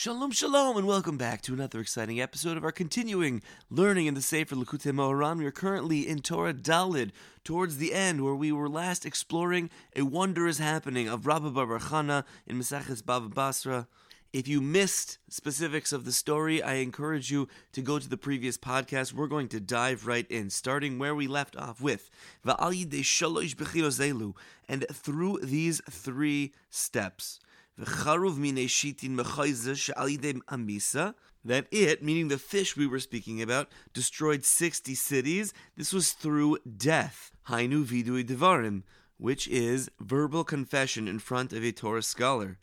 Shalom, shalom, and welcome back to another exciting episode of our continuing learning in the Sefer Likutei Moharan. We are currently in Torah Dalid, towards the end, where we were last exploring a wondrous happening of Rabbi Bar Chana in Maseches Bava Basra. If you missed specifics of the story, I encourage you to go to the previous podcast. We're going to dive right in, starting where we left off with and through these three steps that it, meaning the fish we were speaking about, destroyed 60 cities. This was through death. Hainu vidui devarim, which is verbal confession in front of a Torah scholar.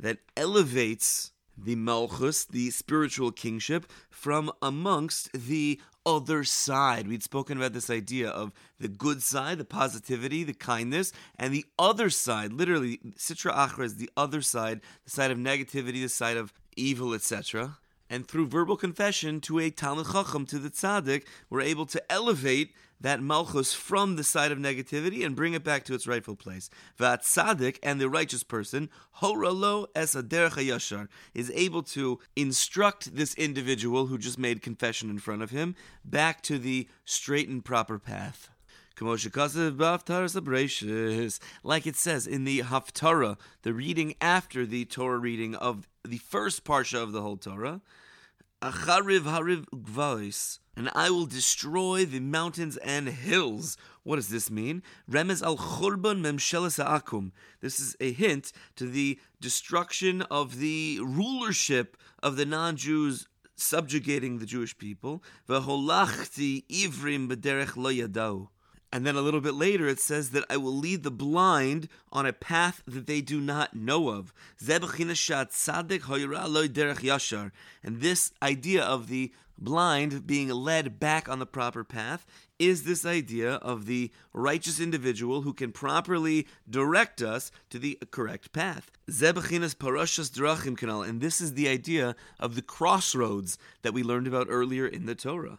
That elevates the malchus, the spiritual kingship, from amongst the other side. We'd spoken about this idea of the good side, the positivity, the kindness, and the other side, literally, Sitra Achra is the other side, the side of negativity, the side of evil, etc. And through verbal confession to a Talmud Chacham, to the Tzaddik, we're able to elevate that malchus from the side of negativity and bring it back to its rightful place. That tzaddik and the righteous person, horalo es yashar, is able to instruct this individual who just made confession in front of him back to the straight and proper path. Like it says in the Haftarah, the reading after the Torah reading of the first parsha of the whole Torah, Achariv hariv gvais, and I will destroy the mountains and hills. What does this mean? Remez al churban memsheles akum. This is a hint to the destruction of the rulership of the non-Jews subjugating the Jewish people. Ivrim. And then a little bit later, it says that I will lead the blind on a path that they do not know of. And this idea of the blind being led back on the proper path is this idea of the righteous individual who can properly direct us to the correct path. And this is the idea of the crossroads that we learned about earlier in the Torah.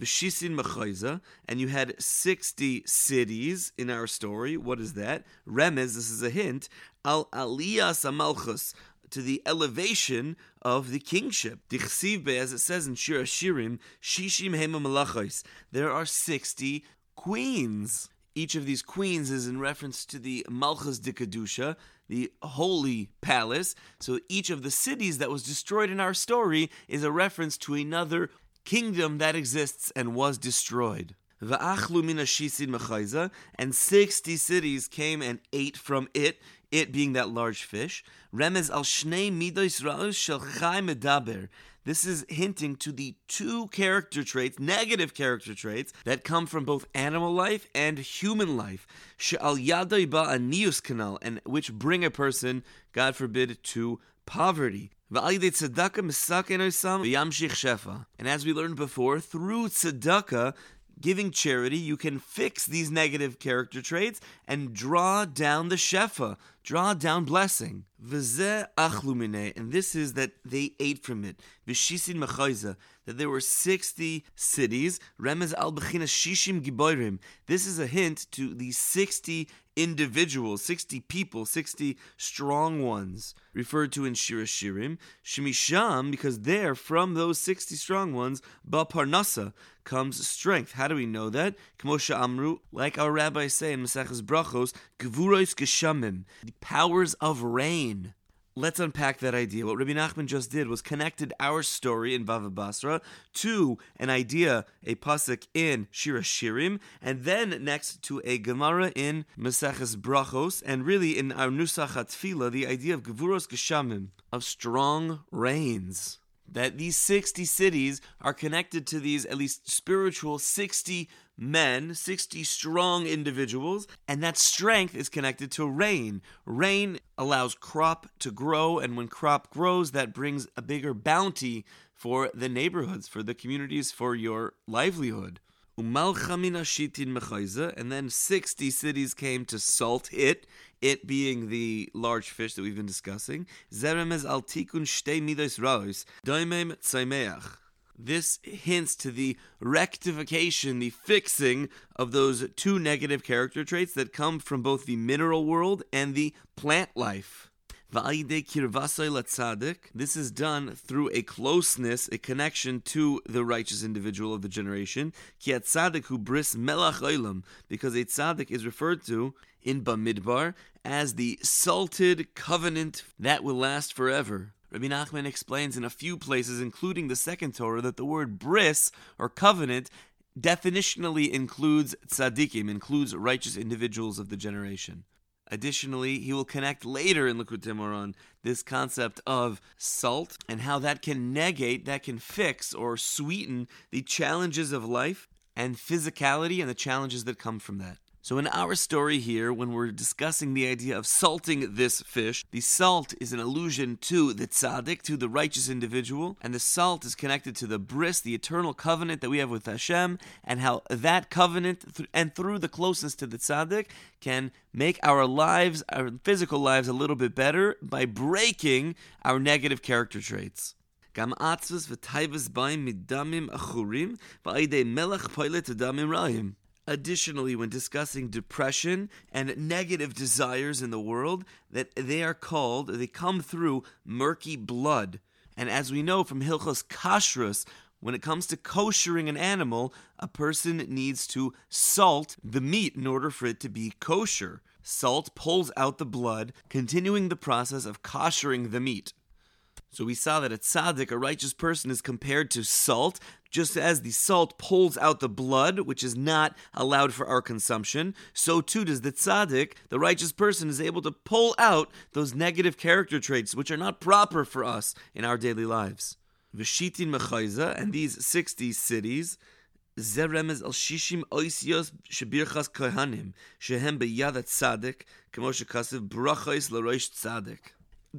Vishisin and you had 60 cities in our story. What is that? Remez, this is a hint, Al Aliyas Amalchus, to the elevation of the kingship. Dichsiv as it says in Shir Shirim, Shishim Hema Malachos. There are 60 queens. Each of these queens is in reference to the Malchus de the holy palace. So each of the cities that was destroyed in our story is a reference to another kingdom that exists and was destroyed. And 60 cities came and ate from it, it being that large fish. This is hinting to the two character traits, negative character traits, that come from both animal life and human life. And which bring a person, God forbid, to poverty. And as we learned before, through tzedakah, giving charity, you can fix these negative character traits and draw down the shefa, draw down blessing. And this is that they ate from it. That there were 60 cities. Remez al shishim giborim. This is a hint to the 60 individuals, 60 people, 60 strong ones, referred to in Shira Shirim. Shemisham, because there, from those 60 strong ones, Baparnasa comes strength. How do we know that? Kmosha Amru, like our rabbis say in Maseches Brachos, Gvurois Geshamim, the powers of rain. Let's unpack that idea. What Rabbi Nachman just did was connected our story in Bava Basra to an idea, a pasuk in Shira Shirim, and then next to a Gemara in Maseches Brachos, and really in our Nusach Tefillah, the idea of Gevuros Geshamim, of strong rains that these 60 cities are connected to these at least spiritual 60 men, 60 strong individuals, and that strength is connected to rain. Rain allows crop to grow, and when crop grows, that brings a bigger bounty for the neighborhoods, for the communities, for your livelihood. And then 60 cities came to salt it, it being the large fish that we've been discussing. This hints to the rectification, the fixing of those two negative character traits that come from both the mineral world and the plant life. This is done through a closeness, a connection to the righteous individual of the generation. Who bris melach Because a tzaddik is referred to in Bamidbar as the salted covenant that will last forever. Rabbi Nachman explains in a few places, including the second Torah, that the word bris, or covenant, definitionally includes tzaddikim, includes righteous individuals of the generation. Additionally, he will connect later in Likutei Moharan this concept of salt and how that can negate, that can fix or sweeten the challenges of life and physicality and the challenges that come from that. So, in our story here, when we're discussing the idea of salting this fish, the salt is an allusion to the tzaddik, to the righteous individual, and the salt is connected to the bris, the eternal covenant that we have with Hashem, and how that covenant and through the closeness to the tzaddik can make our lives, our physical lives, a little bit better by breaking our negative character traits. Additionally, when discussing depression and negative desires in the world, that they are called, they come through murky blood. And as we know from Hilchos Kashrus, when it comes to koshering an animal, a person needs to salt the meat in order for it to be kosher. Salt pulls out the blood, continuing the process of koshering the meat. So we saw that a tzaddik, a righteous person, is compared to salt, just as the salt pulls out the blood, which is not allowed for our consumption, so too does the tzaddik, the righteous person, is able to pull out those negative character traits which are not proper for us in our daily lives. Vishitin Mechaiza, and these 60 cities, Zeremez al Shishim Oisios Shabirchas Kohanim, Shehem Beyad Tzadik, Kemoshe Kasev Brachos Laroish Tzadik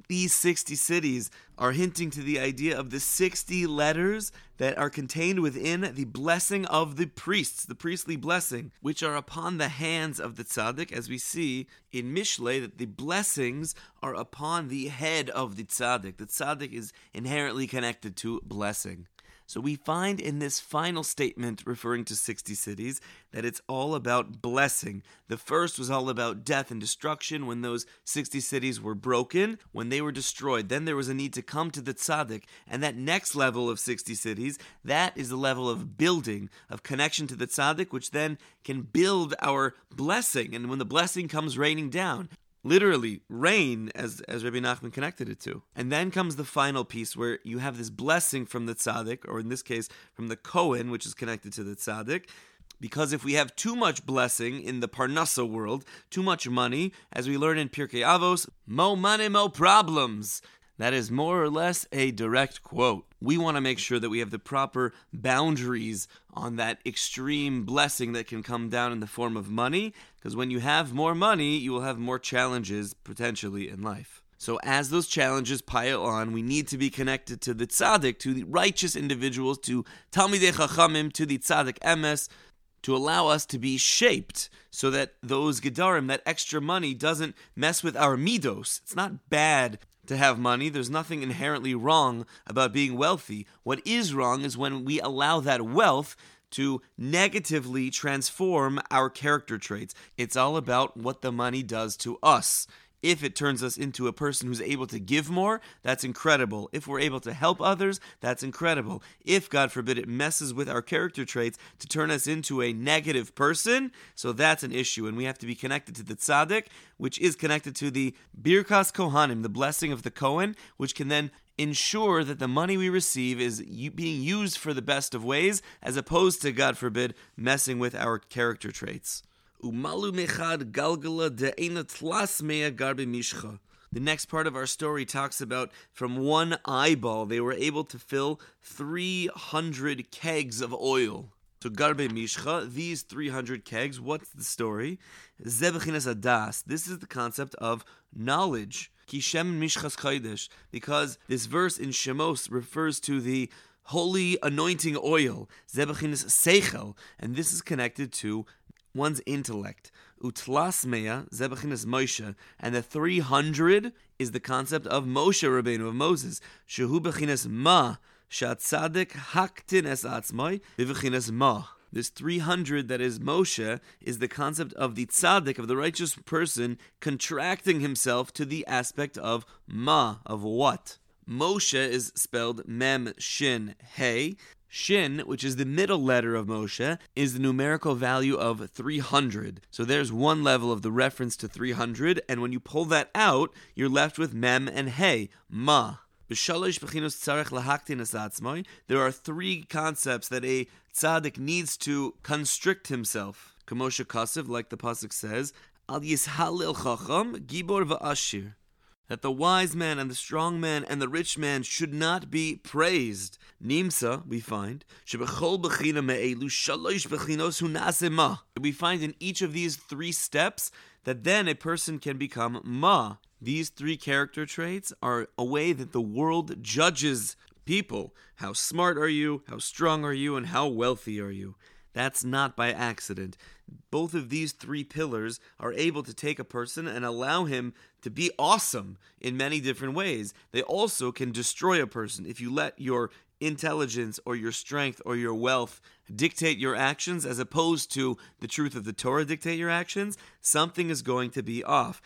these 60 cities are hinting to the idea of the 60 letters that are contained within the blessing of the priests, the priestly blessing, which are upon the hands of the tzaddik, as we see in Mishle that the blessings are upon the head of the tzaddik. The tzaddik is inherently connected to blessing. So we find in this final statement, referring to 60 cities, that it's all about blessing. The first was all about death and destruction when those 60 cities were broken, when they were destroyed. Then there was a need to come to the tzaddik. And that next level of 60 cities, that is the level of building, of connection to the tzaddik, which then can build our blessing. And when the blessing comes raining down, literally rain as as Rabbi Nachman connected it to. And then comes the final piece where you have this blessing from the tzaddik, or in this case from the Kohen, which is connected to the tzaddik. Because if we have too much blessing in the Parnassa world, too much money, as we learn in Pirkei Avos, mo money, mo problems. That is more or less a direct quote. We want to make sure that we have the proper boundaries on that extreme blessing that can come down in the form of money, because when you have more money, you will have more challenges potentially in life. So, as those challenges pile on, we need to be connected to the tzaddik, to the righteous individuals, to Talmidei Chachamim, to the tzaddik emes, to allow us to be shaped so that those gedarim, that extra money, doesn't mess with our midos. It's not bad to have money. There's nothing inherently wrong about being wealthy. What is wrong is when we allow that wealth to negatively transform our character traits. It's all about what the money does to us. If it turns us into a person who's able to give more, that's incredible. If we're able to help others, that's incredible. If, God forbid, it messes with our character traits to turn us into a negative person, so that's an issue. And we have to be connected to the tzaddik, which is connected to the birkas kohanim, the blessing of the Kohen, which can then ensure that the money we receive is being used for the best of ways, as opposed to, God forbid, messing with our character traits. Umalu mechad galgala mishcha. The next part of our story talks about from one eyeball they were able to fill 300 kegs of oil. So garbe mishcha, these 300 kegs, what's the story? Zebechinas adas. This is the concept of knowledge. Kishem mishchas chaydesh, because this verse in Shemos refers to the holy anointing oil, zebechinas seichel, and this is connected to one's intellect. Utlas mea, Moshe, and the 300 is the concept of Moshe Rabbeinu, of Moses. Shehu bechinas ma, shatzadik haktin es atzmai, bechinas ma. This 300 that is Moshe is the concept of the tzaddik, of the righteous person, contracting himself to the aspect of ma, of what. Moshe is spelled mem shin hey. Shin, which is the middle letter of Moshe, is the numerical value of 300. So there's one level of the reference to 300, and when you pull that out, you're left with mem and hey, ma. There are three concepts that a tzaddik needs to constrict himself. Kamosha Kasev, like the pasuk says, Al Yishalil Chacham Gibor Va'ashir. That the wise man and the strong man and the rich man should not be praised. Nimsa, we find, we find in each of these three steps that then a person can become ma. These three character traits are a way that the world judges people. How smart are you? How strong are you? And how wealthy are you? That's not by accident. Both of these three pillars are able to take a person and allow him to be awesome in many different ways. They also can destroy a person if you let your intelligence or your strength or your wealth dictate your actions as opposed to the truth of the Torah dictate your actions, something is going to be off.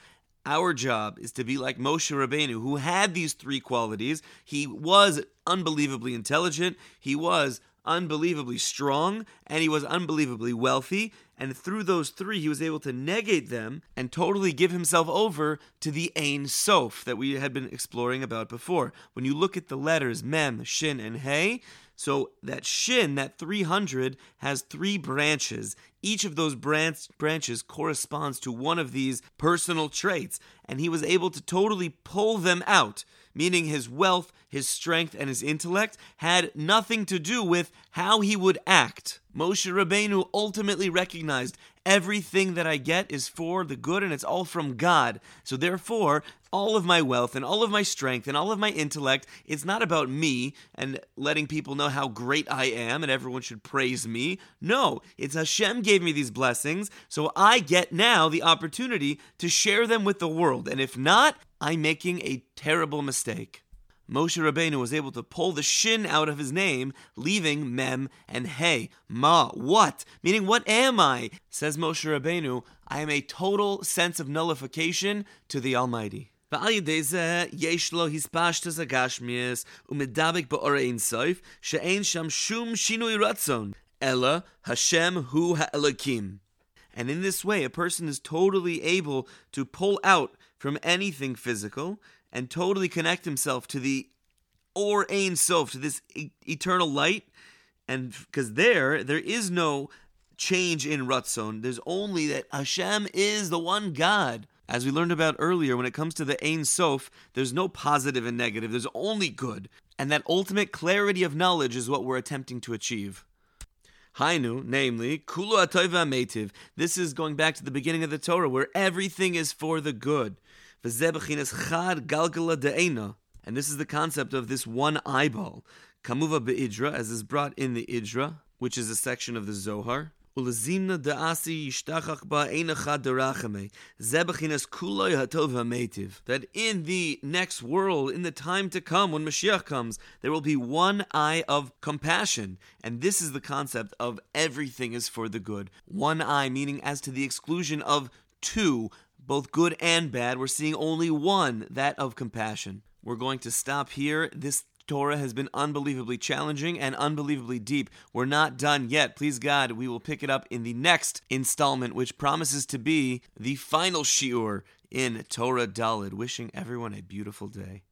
Our job is to be like Moshe Rabbeinu, who had these three qualities. He was unbelievably intelligent, he was unbelievably strong, and he was unbelievably wealthy. And through those three, he was able to negate them and totally give himself over to the Ein Sof that we had been exploring about before. When you look at the letters Mem, Shin, and Hey, so that Shin, that 300, has three branches. Each of those branch, branches corresponds to one of these personal traits, and he was able to totally pull them out meaning his wealth, his strength, and his intellect, had nothing to do with how he would act. Moshe Rabbeinu ultimately recognized everything that I get is for the good and it's all from God. So therefore, all of my wealth and all of my strength and all of my intellect, it's not about me and letting people know how great I am and everyone should praise me. No, it's Hashem gave me these blessings, so I get now the opportunity to share them with the world. And if not, I'm making a terrible mistake. Moshe Rabbeinu was able to pull the shin out of his name, leaving mem and hey, ma, what? Meaning, what am I? Says Moshe Rabbeinu, I am a total sense of nullification to the Almighty. ועל ידי זה יש לו הספשטס הגשמיאס ומדבק באור אינסוף שאין שם שום שינוי רצון, אלא השם הוא האלוקים. And in this way, a person is totally able to pull out from anything physical and totally connect himself to the or Ein Sof, to this e- eternal light. And because there, there is no change in Ratzon. There's only that Hashem is the one God. As we learned about earlier, when it comes to the Ein Sof, there's no positive and negative, there's only good. And that ultimate clarity of knowledge is what we're attempting to achieve. Hainu, namely, Kulu Atoiva Metiv. This is going back to the beginning of the Torah, where everything is for the good. Chad Galgala De'ena. And this is the concept of this one eyeball. Kamuva be'idra, as is brought in the Idra, which is a section of the Zohar. Ulazimna da'asi yishtachach ba einachad derachame. Zebachinas kuloi hatov hametiv. That in the next world, in the time to come, when Mashiach comes, there will be one eye of compassion. And this is the concept of everything is for the good. One eye, meaning as to the exclusion of two, both good and bad. We're seeing only one, that of compassion. We're going to stop here. This Torah has been unbelievably challenging and unbelievably deep. We're not done yet. Please God, we will pick it up in the next installment, which promises to be the final shiur in Torah Dalid. Wishing everyone a beautiful day.